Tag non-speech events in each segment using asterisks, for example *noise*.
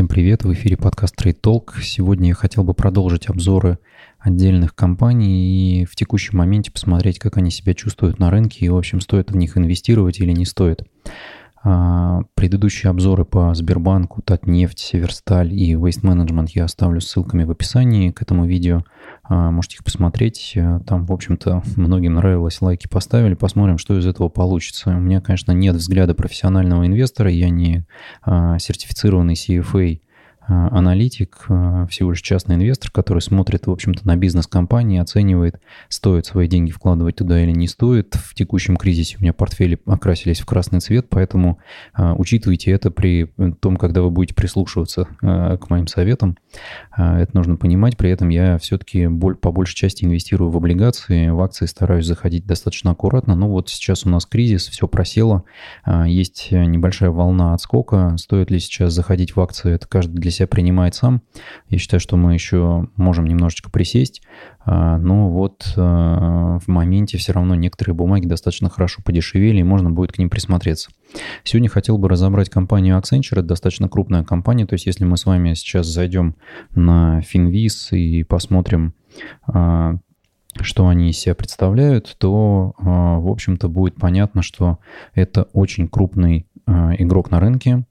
Всем привет, в эфире подкаст Trade Talk. Сегодня я хотел бы продолжить обзоры отдельных компаний и в текущем моменте посмотреть, как они себя чувствуют на рынке и, в общем, стоит в них инвестировать или не стоит. А, предыдущие обзоры по Сбербанку, Татнефть, Северсталь и Waste Management я оставлю ссылками в описании к этому видео. А, можете их посмотреть. Там, в общем-то, многим нравилось, лайки поставили. Посмотрим, что из этого получится. У меня, конечно, нет взгляда профессионального инвестора. Я не а, сертифицированный CFA Э, аналитик, э, всего лишь частный инвестор, который смотрит, в общем-то, на бизнес-компании, оценивает, стоит свои деньги вкладывать туда или не стоит. В текущем кризисе у меня портфели окрасились в красный цвет, поэтому э, учитывайте это при том, когда вы будете прислушиваться к моим советам. Это нужно понимать. При этом я все-таки по большей части инвестирую в облигации, в акции стараюсь заходить достаточно аккуратно. Но вот сейчас у нас кризис, все просело, есть небольшая волна отскока. Стоит ли сейчас заходить в акции, это каждый для себя себя принимает сам. Я считаю, что мы еще можем немножечко присесть, а, но вот а, в моменте все равно некоторые бумаги достаточно хорошо подешевели, и можно будет к ним присмотреться. Сегодня хотел бы разобрать компанию Accenture, это достаточно крупная компания, то есть если мы с вами сейчас зайдем на Finviz и посмотрим а, что они из себя представляют, то, в общем-то, будет понятно, что это очень крупный игрок на рынке.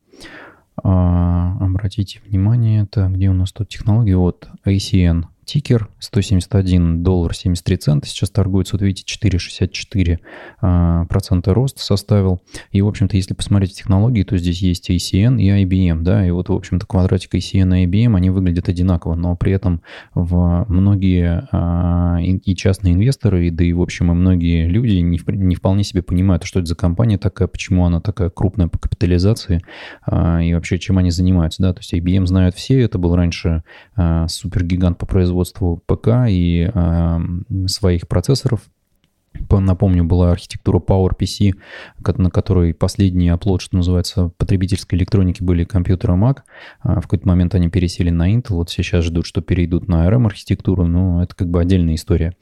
А, обратите внимание, это где у нас тут технологии? Вот ACN тикер 171 доллар 73 цента, сейчас торгуется, вот видите, 4,64 а, процента рост составил. И, в общем-то, если посмотреть технологии, то здесь есть ACN и IBM, да, и вот, в общем-то, квадратик ACN и IBM, они выглядят одинаково, но при этом в многие а, и частные инвесторы, и, да и, в общем, и многие люди не, не вполне себе понимают, что это за компания такая, почему она такая крупная по капитализации, а, и вообще, чем они занимаются, да, то есть IBM знают все, это был раньше супергигант по производству производству ПК и э, своих процессоров Напомню, была архитектура PowerPC, на которой последний оплот, что называется, потребительской электроники были компьютеры Mac. А в какой-то момент они пересели на Intel, вот сейчас ждут, что перейдут на ARM-архитектуру, но это как бы отдельная история.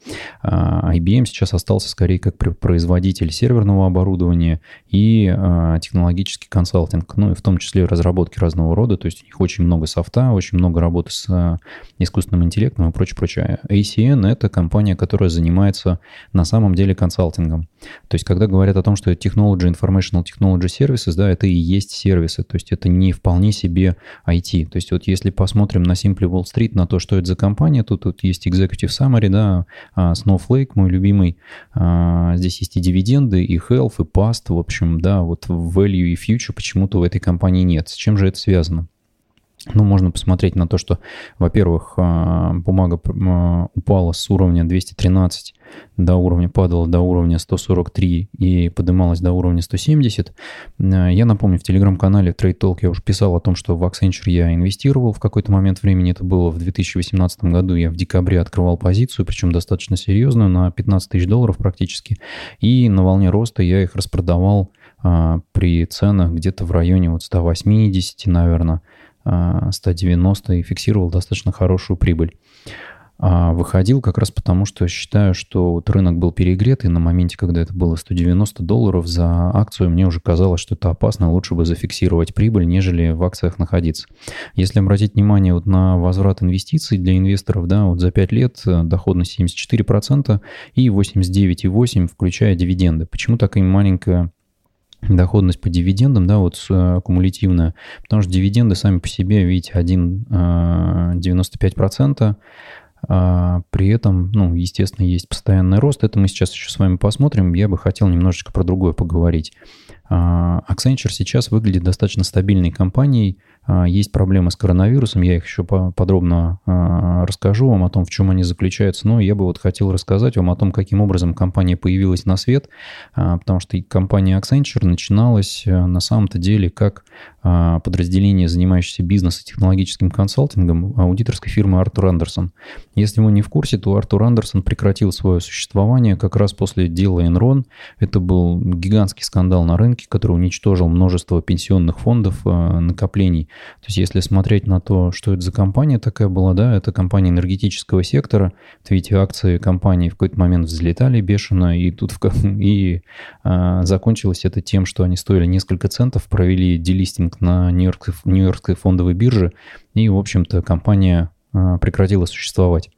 А IBM сейчас остался скорее как производитель серверного оборудования и а, технологический консалтинг, ну и в том числе разработки разного рода, то есть у них очень много софта, очень много работы с искусственным интеллектом и прочее, прочее. ACN — это компания, которая занимается на самом деле консалтингом. То есть, когда говорят о том, что Technology Informational Technology Services, да, это и есть сервисы, то есть это не вполне себе IT. То есть вот если посмотрим на Simply Wall Street, на то, что это за компания, тут, тут есть Executive Summary, да, а, Snowflake, мой любимый, а, здесь есть и дивиденды, и health, и past, в общем, да, вот value и future почему-то в этой компании нет. С чем же это связано? Ну, можно посмотреть на то, что, во-первых, а, бумага а, упала с уровня 213 до уровня, падала до уровня 143 и поднималась до уровня 170. А, я напомню, в телеграм-канале Trade Talk я уже писал о том, что в Accenture я инвестировал в какой-то момент времени. Это было в 2018 году. Я в декабре открывал позицию, причем достаточно серьезную, на 15 тысяч долларов практически. И на волне роста я их распродавал при ценах где-то в районе вот 180, наверное, 190 и фиксировал достаточно хорошую прибыль. А выходил как раз потому, что считаю, что вот рынок был перегрет, и на моменте, когда это было 190 долларов за акцию, мне уже казалось, что это опасно, лучше бы зафиксировать прибыль, нежели в акциях находиться. Если обратить внимание вот на возврат инвестиций для инвесторов, да, вот за 5 лет э, доходность 74% и 89,8%, включая дивиденды. Почему такая маленькая доходность по дивидендам, да, вот э, кумулятивная, потому что дивиденды сами по себе, видите, 1,95%, а, при этом, ну, естественно, есть постоянный рост. Это мы сейчас еще с вами посмотрим. Я бы хотел немножечко про другое поговорить. А, Accenture сейчас выглядит достаточно стабильной компанией. А, есть проблемы с коронавирусом, я их еще подробно расскажу вам о том, в чем они заключаются. Но я бы вот хотел рассказать вам о том, каким образом компания появилась на свет, потому что компания Accenture начиналась э, на самом-то деле как подразделение, занимающееся бизнес и технологическим консалтингом аудиторской фирмы Артур Андерсон. Если вы не в курсе, то Артур Андерсон прекратил свое существование как раз после дела Enron. Это был гигантский скандал на рынке, который уничтожил множество пенсионных фондов, э, накоплений То есть если смотреть на то, что это за компания такая была, да, это компания энергетического сектора. Видите, акции компании в какой-то момент взлетали бешено, и тут в, *laughs* и а, закончилось это тем, что они стоили несколько центов, провели делистинг на Нью-Йоркской, Нью-Йоркской фондовой бирже, и, в общем-то, компания а, прекратила существовать.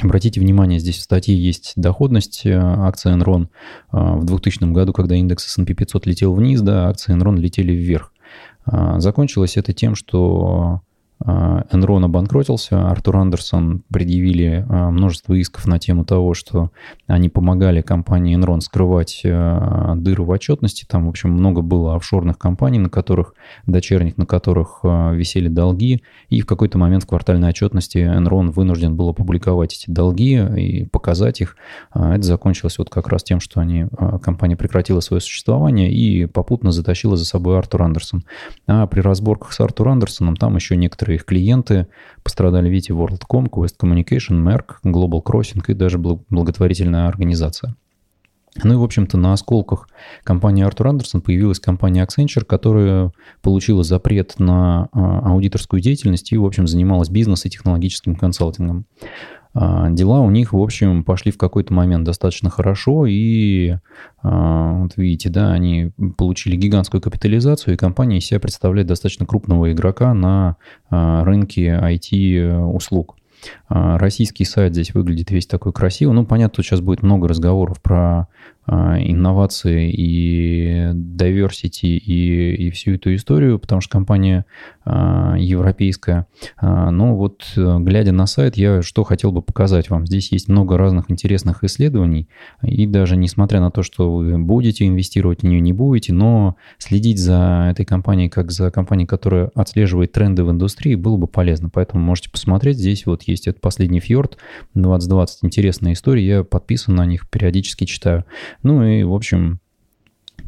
Обратите внимание, здесь в статье есть доходность э, акции Enron. А, в 2000 году, когда индекс S&P 500 летел вниз, да, акции Enron летели вверх. А, закончилось это тем, что Enron обанкротился, Артур Андерсон предъявили а, множество исков на тему того, что они помогали компании Enron скрывать а, дыры в отчетности. Там, в общем, много было офшорных компаний, на которых, дочерних, на которых а, висели долги. И в какой-то момент в квартальной отчетности Enron вынужден был опубликовать эти долги и показать их. Это закончилось вот как раз тем, что они, компания прекратила свое существование и попутно затащила за собой Артур Андерсон. А при разборках с Артур Андерсоном там еще некоторые некоторые их клиенты пострадали, видите, WorldCom, Quest Communication, Merck, Global Crossing и даже благотворительная организация. Ну и, в общем-то, на осколках компании Артур Андерсон появилась компания Accenture, которая получила запрет на а, аудиторскую деятельность и, в общем, занималась бизнес и технологическим консалтингом. А, дела у них, в общем, пошли в какой-то момент достаточно хорошо, и а, вот видите, да, они получили гигантскую капитализацию, и компания из себя представляет достаточно крупного игрока на а, рынке IT-услуг. Российский сайт здесь выглядит весь такой красивый. Ну, понятно, тут сейчас будет много разговоров про инновации и diversity и, и всю эту историю, потому что компания а, европейская. А, но вот глядя на сайт, я что хотел бы показать вам. Здесь есть много разных интересных исследований, и даже несмотря на то, что вы будете инвестировать в нее, не будете, но следить за этой компанией, как за компанией, которая отслеживает тренды в индустрии, было бы полезно. Поэтому можете посмотреть. Здесь вот есть этот последний фьорд 2020. Интересная история. Я подписан на них, периодически читаю. Ну и, в общем,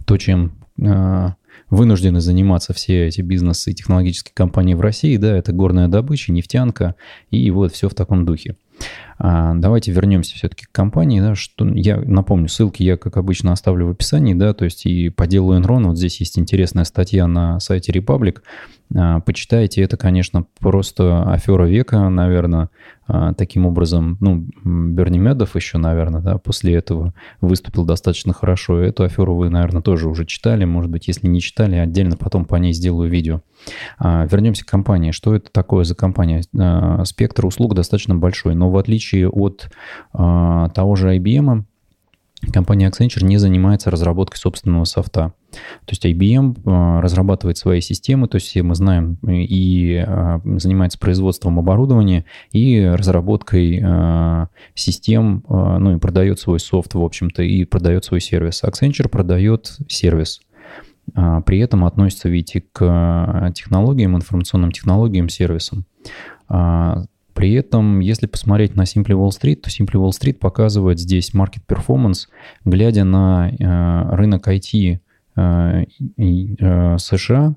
то, чем э, вынуждены заниматься все эти бизнесы и технологические компании в России, да, это горная добыча, нефтянка и вот все в таком духе. А, давайте вернемся все-таки к компании, да, что я напомню, ссылки я, как обычно, оставлю в описании, да, то есть и по делу Enron, вот здесь есть интересная статья на сайте Republic, а, почитайте, это, конечно, просто афера века, наверное, а, таким образом, ну, Берни Медов еще, наверное, да, после этого выступил достаточно хорошо, эту аферу вы, наверное, тоже уже читали, может быть, если не читали, отдельно потом по ней сделаю видео. Вернемся к компании, что это такое за компания? Спектр услуг достаточно большой, но в отличие отличие от э, того же IBM, компания Accenture не занимается разработкой собственного софта. То есть IBM а, разрабатывает свои системы, то есть мы знаем, и э, занимается производством оборудования и разработкой систем, ну и продает свой софт, в общем-то, и продает свой сервис. Accenture продает сервис. При этом относится, видите, к технологиям, информационным технологиям, сервисам. При этом, если посмотреть на Simply Wall Street, то Simply Wall Street показывает здесь market performance, глядя на э, рынок IT э, э, США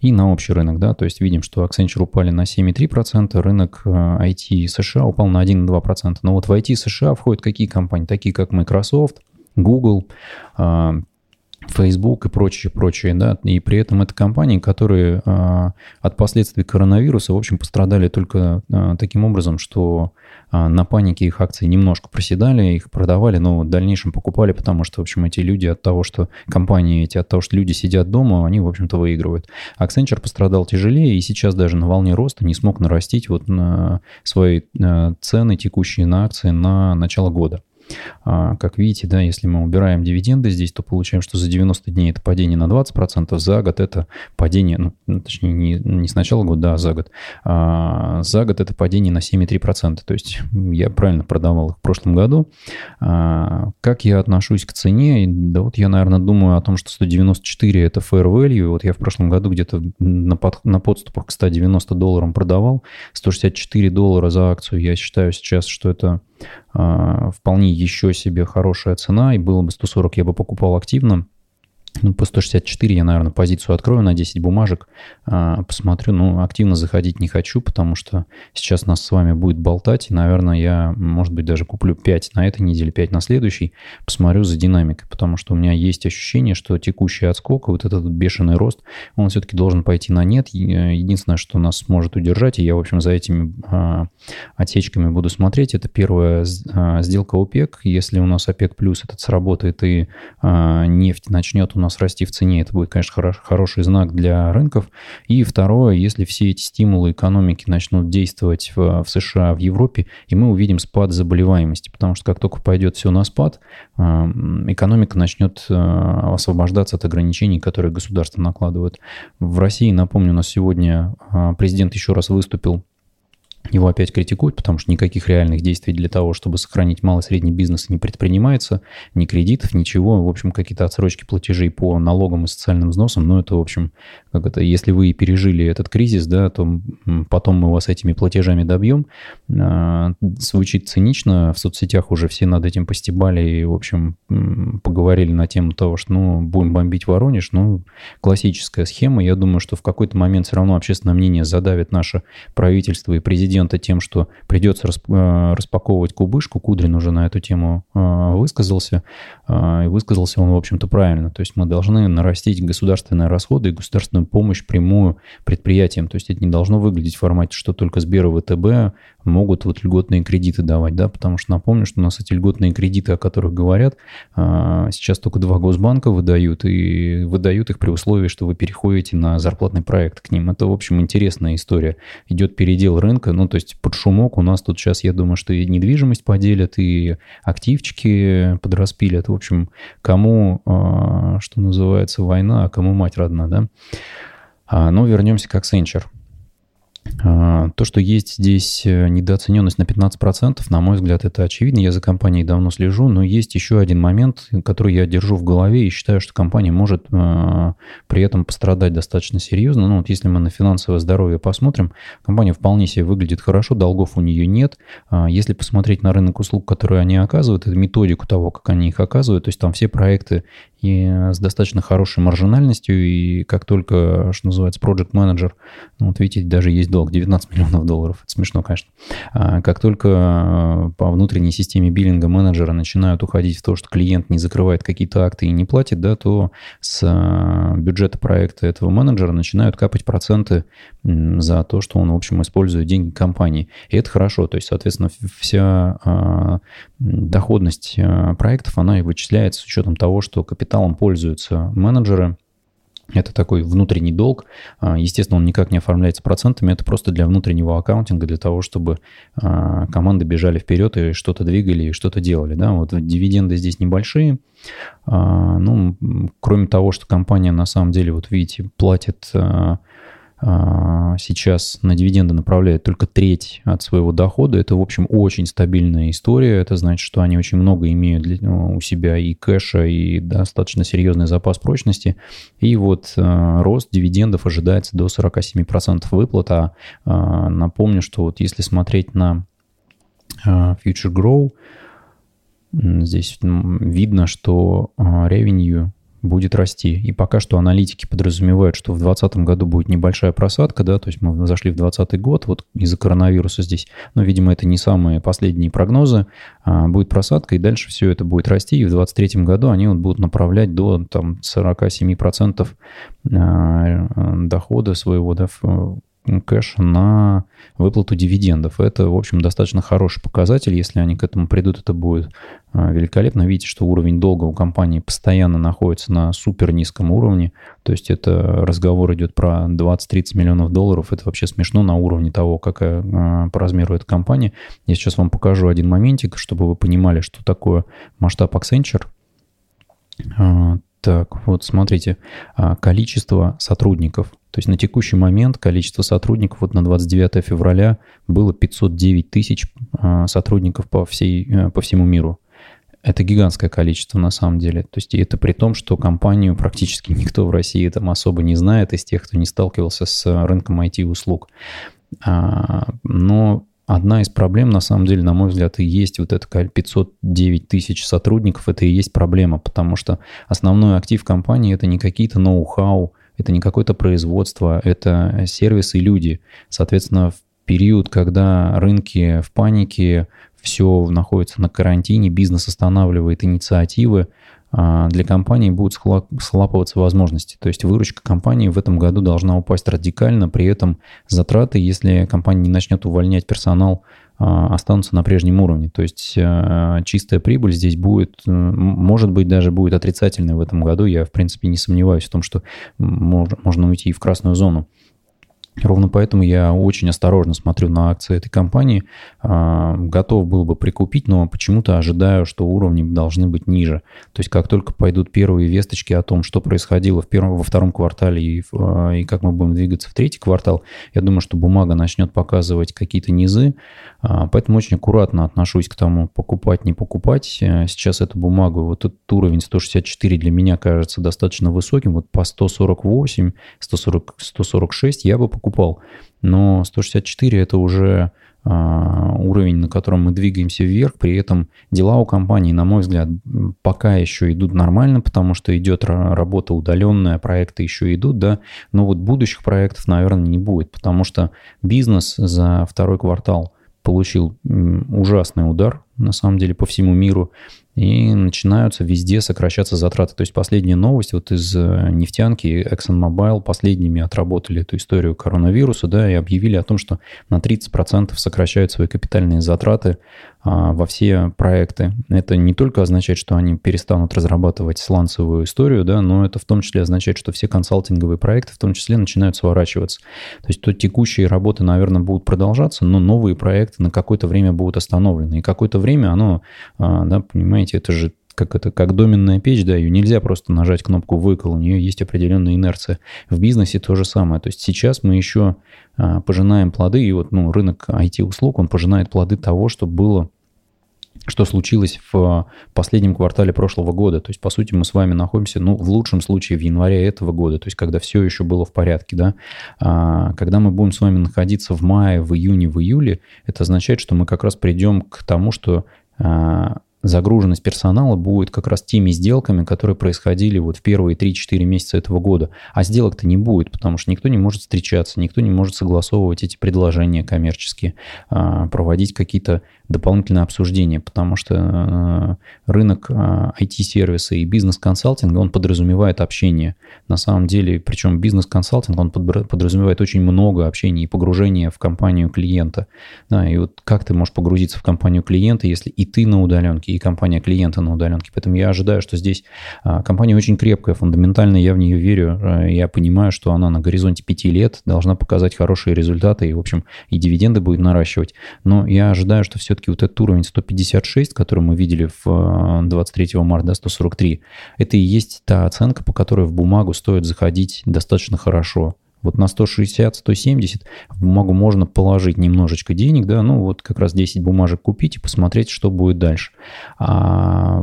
и на общий рынок, да, то есть видим, что Accenture упали на 7,3%, рынок IT США упал на 1,2%. Но вот в IT США входят какие компании? Такие как Microsoft, Google, Facebook и прочее, прочее, да, и при этом это компании, которые э, от последствий коронавируса, в общем, пострадали только э, таким образом, что э, на панике их акции немножко проседали, их продавали, но в дальнейшем покупали, потому что, в общем, эти люди от того, что компании эти, от того, что люди сидят дома, они, в общем-то, выигрывают. Accenture пострадал тяжелее и сейчас даже на волне роста не смог нарастить вот на свои э, цены текущие на акции на начало года. А, как видите, да, если мы убираем дивиденды здесь, то получаем, что за 90 дней это падение на 20%, за год это падение, ну, ну, точнее, не, не с начала года, а за год. А, за год это падение на 7,3%. То есть я правильно продавал их в прошлом году. А, как я отношусь к цене? Да вот я, наверное, думаю о том, что 194 это fair value. Вот я в прошлом году где-то на, под, на подступах к 190 долларам продавал. 164 доллара за акцию. Я считаю сейчас, что это а, вполне еще себе хорошая цена, и было бы 140, я бы покупал активно. Ну, по 164 я, наверное, позицию открою на 10 бумажек, а, посмотрю, но активно заходить не хочу, потому что сейчас нас с вами будет болтать, и, наверное, я, может быть, даже куплю 5 на этой неделе, 5 на следующей, посмотрю за динамикой, потому что у меня есть ощущение, что текущий отскок, вот этот бешеный рост, он все-таки должен пойти на нет. Единственное, что нас сможет удержать, и я, в общем, за этими а, отсечками буду смотреть, это первая а, сделка ОПЕК. Если у нас ОПЕК плюс этот сработает и нефть начнет у нас расти в цене, это будет, конечно, хорош, хороший знак для рынков. И второе, если все эти стимулы экономики начнут действовать в, в США, в Европе, и мы увидим спад заболеваемости, потому что как только пойдет все на спад, э, экономика начнет э, освобождаться от ограничений, которые государство накладывает. В России, напомню, у нас сегодня э, президент еще раз выступил его опять критикуют, потому что никаких реальных действий для того, чтобы сохранить малый и средний бизнес не предпринимается, ни кредитов, ничего. В общем, какие-то отсрочки платежей по налогам и социальным взносам, но это, в общем, как это, если вы пережили этот кризис, да, то потом мы вас этими платежами добьем. А, звучит цинично, в соцсетях уже все над этим постебали и, в общем, поговорили на тему того, что, ну, будем бомбить Воронеж, ну, классическая схема. Я думаю, что в какой-то момент все равно общественное мнение задавит наше правительство и президент президента тем, что придется э, распаковывать кубышку. Кудрин уже на эту тему э, высказался. Э, и высказался он, в общем-то, правильно. То есть мы должны нарастить государственные расходы и государственную помощь прямую предприятиям. То есть это не должно выглядеть в формате, что только Сбер и ВТБ могут вот льготные кредиты давать, да, потому что напомню, что у нас эти льготные кредиты, о которых говорят, сейчас только два госбанка выдают, и выдают их при условии, что вы переходите на зарплатный проект к ним. Это, в общем, интересная история. Идет передел рынка, ну, то есть под шумок у нас тут сейчас, я думаю, что и недвижимость поделят, и активчики подраспилят. В общем, кому, а, что называется, война, а кому мать родна, да? А, но вернемся к Accenture. А, то, что есть здесь э, недооцененность на 15%, на мой взгляд, это очевидно. Я за компанией давно слежу, но есть еще один момент, который я держу в голове и считаю, что компания может э, при этом пострадать достаточно серьезно. Ну, вот если мы на финансовое здоровье посмотрим, компания вполне себе выглядит хорошо, долгов у нее нет. А, если посмотреть на рынок услуг, которые они оказывают, это методику того, как они их оказывают, то есть там все проекты и с достаточно хорошей маржинальностью, и как только, что называется, project менеджер ну, вот видите, даже есть долг 19 миллионов долларов, это смешно, конечно. А как только а, по внутренней системе биллинга менеджера начинают уходить в то, что клиент не закрывает какие-то акты и не платит, да, то с а, бюджета проекта этого менеджера начинают капать проценты за то, что он, в общем, использует деньги компании. И это хорошо, то есть, соответственно, вся доходность проектов, она и вычисляется с учетом того, что капиталом пользуются менеджеры, это такой внутренний долг. А, естественно, он никак не оформляется процентами. Это просто для внутреннего аккаунтинга, для того, чтобы а, команды бежали вперед и что-то двигали, и что-то делали. Да? Вот дивиденды здесь небольшие. А, ну, кроме того, что компания на самом деле, вот видите, платит сейчас на дивиденды направляют только треть от своего дохода. Это, в общем, очень стабильная история. Это значит, что они очень много имеют для, ну, у себя и кэша, и достаточно серьезный запас прочности. И вот э, рост дивидендов ожидается до 47% выплат. А э, напомню, что вот если смотреть на э, Future Grow, здесь видно, что revenue будет расти. И пока что аналитики подразумевают, что в 2020 году будет небольшая просадка, да, то есть мы зашли в 2020 год, вот из-за коронавируса здесь, но, видимо, это не самые последние прогнозы, а будет просадка, и дальше все это будет расти, и в 2023 году они вот будут направлять до там 47% а, дохода своего, да, кэш на выплату дивидендов. Это, в общем, достаточно хороший показатель. Если они к этому придут, это будет а, великолепно. Видите, что уровень долга у компании постоянно находится на супер низком уровне. То есть это разговор идет про 20-30 миллионов долларов. Это вообще смешно на уровне того, какая а, по размеру эта компания. Я сейчас вам покажу один моментик, чтобы вы понимали, что такое масштаб Accenture. А, так, вот смотрите, количество сотрудников – то есть на текущий момент количество сотрудников вот на 29 февраля было 509 тысяч а, сотрудников по, всей, э, по всему миру. Это гигантское количество на самом деле. То есть это при том, что компанию практически *laughs* никто в России там особо не знает из тех, кто не сталкивался с рынком IT-услуг. А, но одна из проблем, на самом деле, на мой взгляд, и есть вот это 509 тысяч сотрудников, это и есть проблема, потому что основной актив компании – это не какие-то ноу-хау, это не какое-то производство, это сервисы и люди. Соответственно, в период, когда рынки в панике, все находится на карантине, бизнес останавливает инициативы, для компании будут слапываться возможности. То есть выручка компании в этом году должна упасть радикально, при этом затраты, если компания не начнет увольнять персонал, а, останутся на прежнем уровне. То есть а, чистая прибыль здесь будет, может быть, даже будет отрицательной в этом году. Я, в принципе, не сомневаюсь в том, что можно уйти в красную зону. Ровно поэтому я очень осторожно смотрю на акции этой компании. А, готов был бы прикупить, но почему-то ожидаю, что уровни должны быть ниже. То есть как только пойдут первые весточки о том, что происходило в первом, во втором квартале и, а, и как мы будем двигаться в третий квартал, я думаю, что бумага начнет показывать какие-то низы. А, поэтому очень аккуратно отношусь к тому, покупать, не покупать. Сейчас эту бумагу, вот этот уровень 164 для меня кажется достаточно высоким. Вот по 148, 140, 146 я бы покупал покупал. Но 164 это уже а, уровень, на котором мы двигаемся вверх. При этом дела у компании, на мой взгляд, пока еще идут нормально, потому что идет работа удаленная, проекты еще идут, да. Но вот будущих проектов, наверное, не будет, потому что бизнес за второй квартал получил ужасный удар, на самом деле, по всему миру и начинаются везде сокращаться затраты. То есть последняя новость вот из э, нефтянки ExxonMobil последними отработали эту историю коронавируса, да, и объявили о том, что на 30% сокращают свои капитальные затраты во все проекты. Это не только означает, что они перестанут разрабатывать сланцевую историю, да, но это в том числе означает, что все консалтинговые проекты в том числе начинают сворачиваться. То есть то текущие работы, наверное, будут продолжаться, но новые проекты на какое-то время будут остановлены. И какое-то время оно, а, да, понимаете, это же как это, как доменная печь, да, ее нельзя просто нажать кнопку выкол, у нее есть определенная инерция. В бизнесе то же самое. То есть сейчас мы еще а, пожинаем плоды, и вот ну, рынок IT-услуг, он пожинает плоды того, что было что случилось в последнем квартале прошлого года. То есть, по сути, мы с вами находимся, ну, в лучшем случае, в январе этого года, то есть, когда все еще было в порядке, да. А, когда мы будем с вами находиться в мае, в июне, в июле, это означает, что мы как раз придем к тому, что а, загруженность персонала будет как раз теми сделками, которые происходили вот в первые 3-4 месяца этого года. А сделок-то не будет, потому что никто не может встречаться, никто не может согласовывать эти предложения коммерческие, а, проводить какие-то дополнительное обсуждение, потому что э, рынок IT-сервиса э, и бизнес-консалтинга, он подразумевает общение. На самом деле, причем бизнес-консалтинг, он подразумевает очень много общения и погружения в компанию клиента. Да, и вот как ты можешь погрузиться в компанию клиента, если и ты на удаленке, и компания клиента на удаленке. Поэтому я ожидаю, что здесь э, компания очень крепкая, фундаментально я в нее верю. Я понимаю, что она на горизонте пяти лет должна показать хорошие результаты, и, в общем, и дивиденды будет наращивать. Но я ожидаю, что все все-таки вот этот уровень 156, который мы видели в 23 э, марта, да, 143, это и есть та оценка, по которой в бумагу стоит заходить достаточно хорошо. Вот на 160, 170 в бумагу можно положить немножечко денег, да, ну вот как раз 10 бумажек купить и посмотреть, что будет дальше. А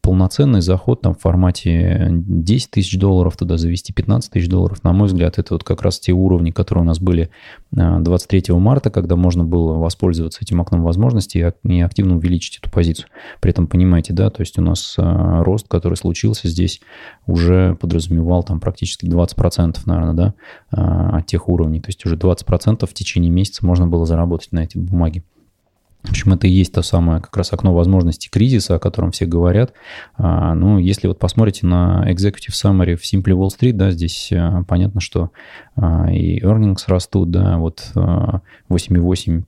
полноценный заход там в формате 10 тысяч долларов, туда завести 15 тысяч долларов, на мой взгляд, это вот как раз те уровни, которые у нас были 23 а, марта, когда можно было воспользоваться этим окном возможностей и активно увеличить эту позицию. При этом, понимаете, да, то есть у нас а, рост, который случился здесь, уже подразумевал там практически 20%, наверное, да, от тех уровней. То есть уже 20% в течение месяца можно было заработать на эти бумаги. В общем, это и есть то самое как раз окно возможностей кризиса, о котором все говорят. А, ну, если вот посмотрите на Executive Summary в Simply Wall Street, да, здесь а, понятно, что а, и earnings растут, да, вот 8,8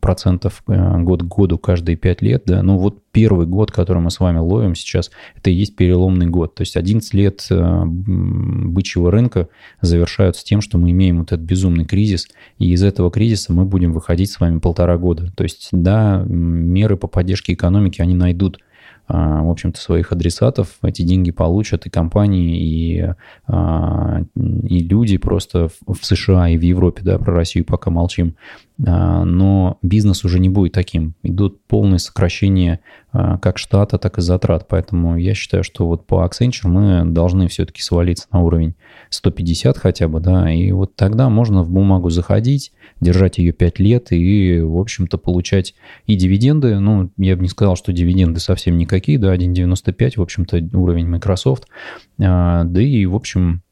процентов э, год к году каждые 5 лет, да, ну вот первый год, который мы с вами ловим сейчас, это и есть переломный год, то есть 11 лет э, бычьего рынка завершаются тем, что мы имеем вот этот безумный кризис, и из этого кризиса мы будем выходить с вами полтора года, то есть, да, меры по поддержке экономики, они найдут а, в общем-то, своих адресатов, эти деньги получат и компании, и, а, и люди просто в США и в Европе, да, про Россию пока молчим, но бизнес уже не будет таким. Идут полное сокращение а, как штата, так и затрат. Поэтому я считаю, что вот по Accenture мы должны все-таки свалиться на уровень 150 хотя бы, да, и вот тогда можно в бумагу заходить, держать ее 5 лет и, в общем-то, получать и дивиденды. Ну, я бы не сказал, что дивиденды совсем никакие, да, 1,95, в общем-то, уровень Microsoft. А, да и, в общем,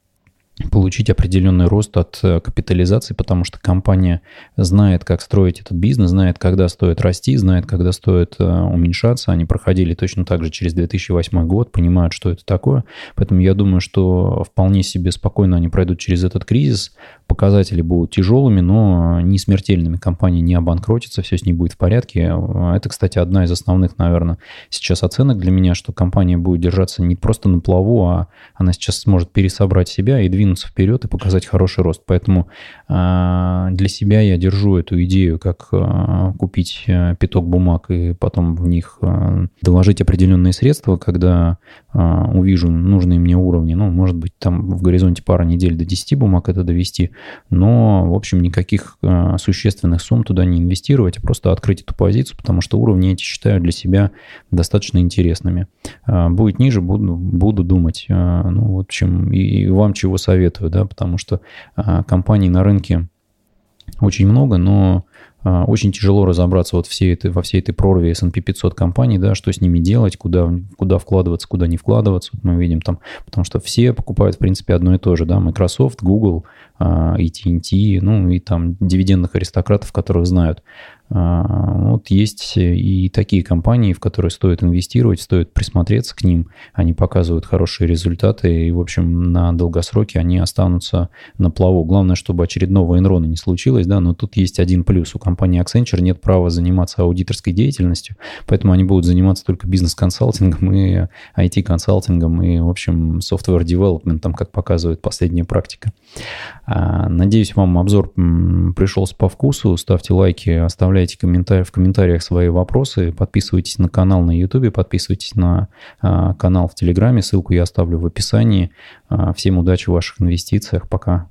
получить определенный рост от э, капитализации, потому что компания знает, как строить этот бизнес, знает, когда стоит расти, знает, когда стоит э, уменьшаться. Они проходили точно так же через 2008 год, понимают, что это такое. Поэтому я думаю, что вполне себе спокойно они пройдут через этот кризис. Показатели будут тяжелыми, но не смертельными. Компания не обанкротится, все с ней будет в порядке. Это, кстати, одна из основных, наверное, сейчас оценок для меня, что компания будет держаться не просто на плаву, а она сейчас сможет пересобрать себя и двигаться двинуться вперед и показать хороший рост. Поэтому а, для себя я держу эту идею, как а, купить а, пяток бумаг и потом в них доложить определенные средства, когда увижу нужные мне уровни. Ну, может быть, там в горизонте пара недель до 10 бумаг это довести, но, в общем, никаких существенных сумм туда не инвестировать, а просто открыть эту позицию, потому что уровни эти считаю для себя достаточно интересными. Будет ниже, буду, буду думать. Ну, в общем, и вам чего советую да, потому что а, компаний на рынке очень много, но а, очень тяжело разобраться вот всей этой, во всей этой прорве S&P 500 компаний, да, что с ними делать, куда, куда вкладываться, куда не вкладываться. Вот мы видим там, потому что все покупают, в принципе, одно и то же, да, Microsoft, Google, AT&T, ну и там дивидендных аристократов, которых знают. А, вот есть и такие компании, в которые стоит инвестировать, стоит присмотреться к ним. Они показывают хорошие результаты, и, в общем, на долгосроке они останутся на плаву. Главное, чтобы очередного инрона не случилось, да, но тут есть один плюс. У компании Accenture нет права заниматься аудиторской деятельностью, поэтому они будут заниматься только бизнес-консалтингом и IT-консалтингом и, в общем, software-девелопментом, как показывает последняя практика. А, надеюсь, вам обзор пришелся по вкусу. Ставьте лайки, оставляйте комментарии, в комментариях свои вопросы. Подписывайтесь на канал на YouTube, подписывайтесь на а, канал в Телеграме. Ссылку я оставлю в описании. А, всем удачи в ваших инвестициях. Пока.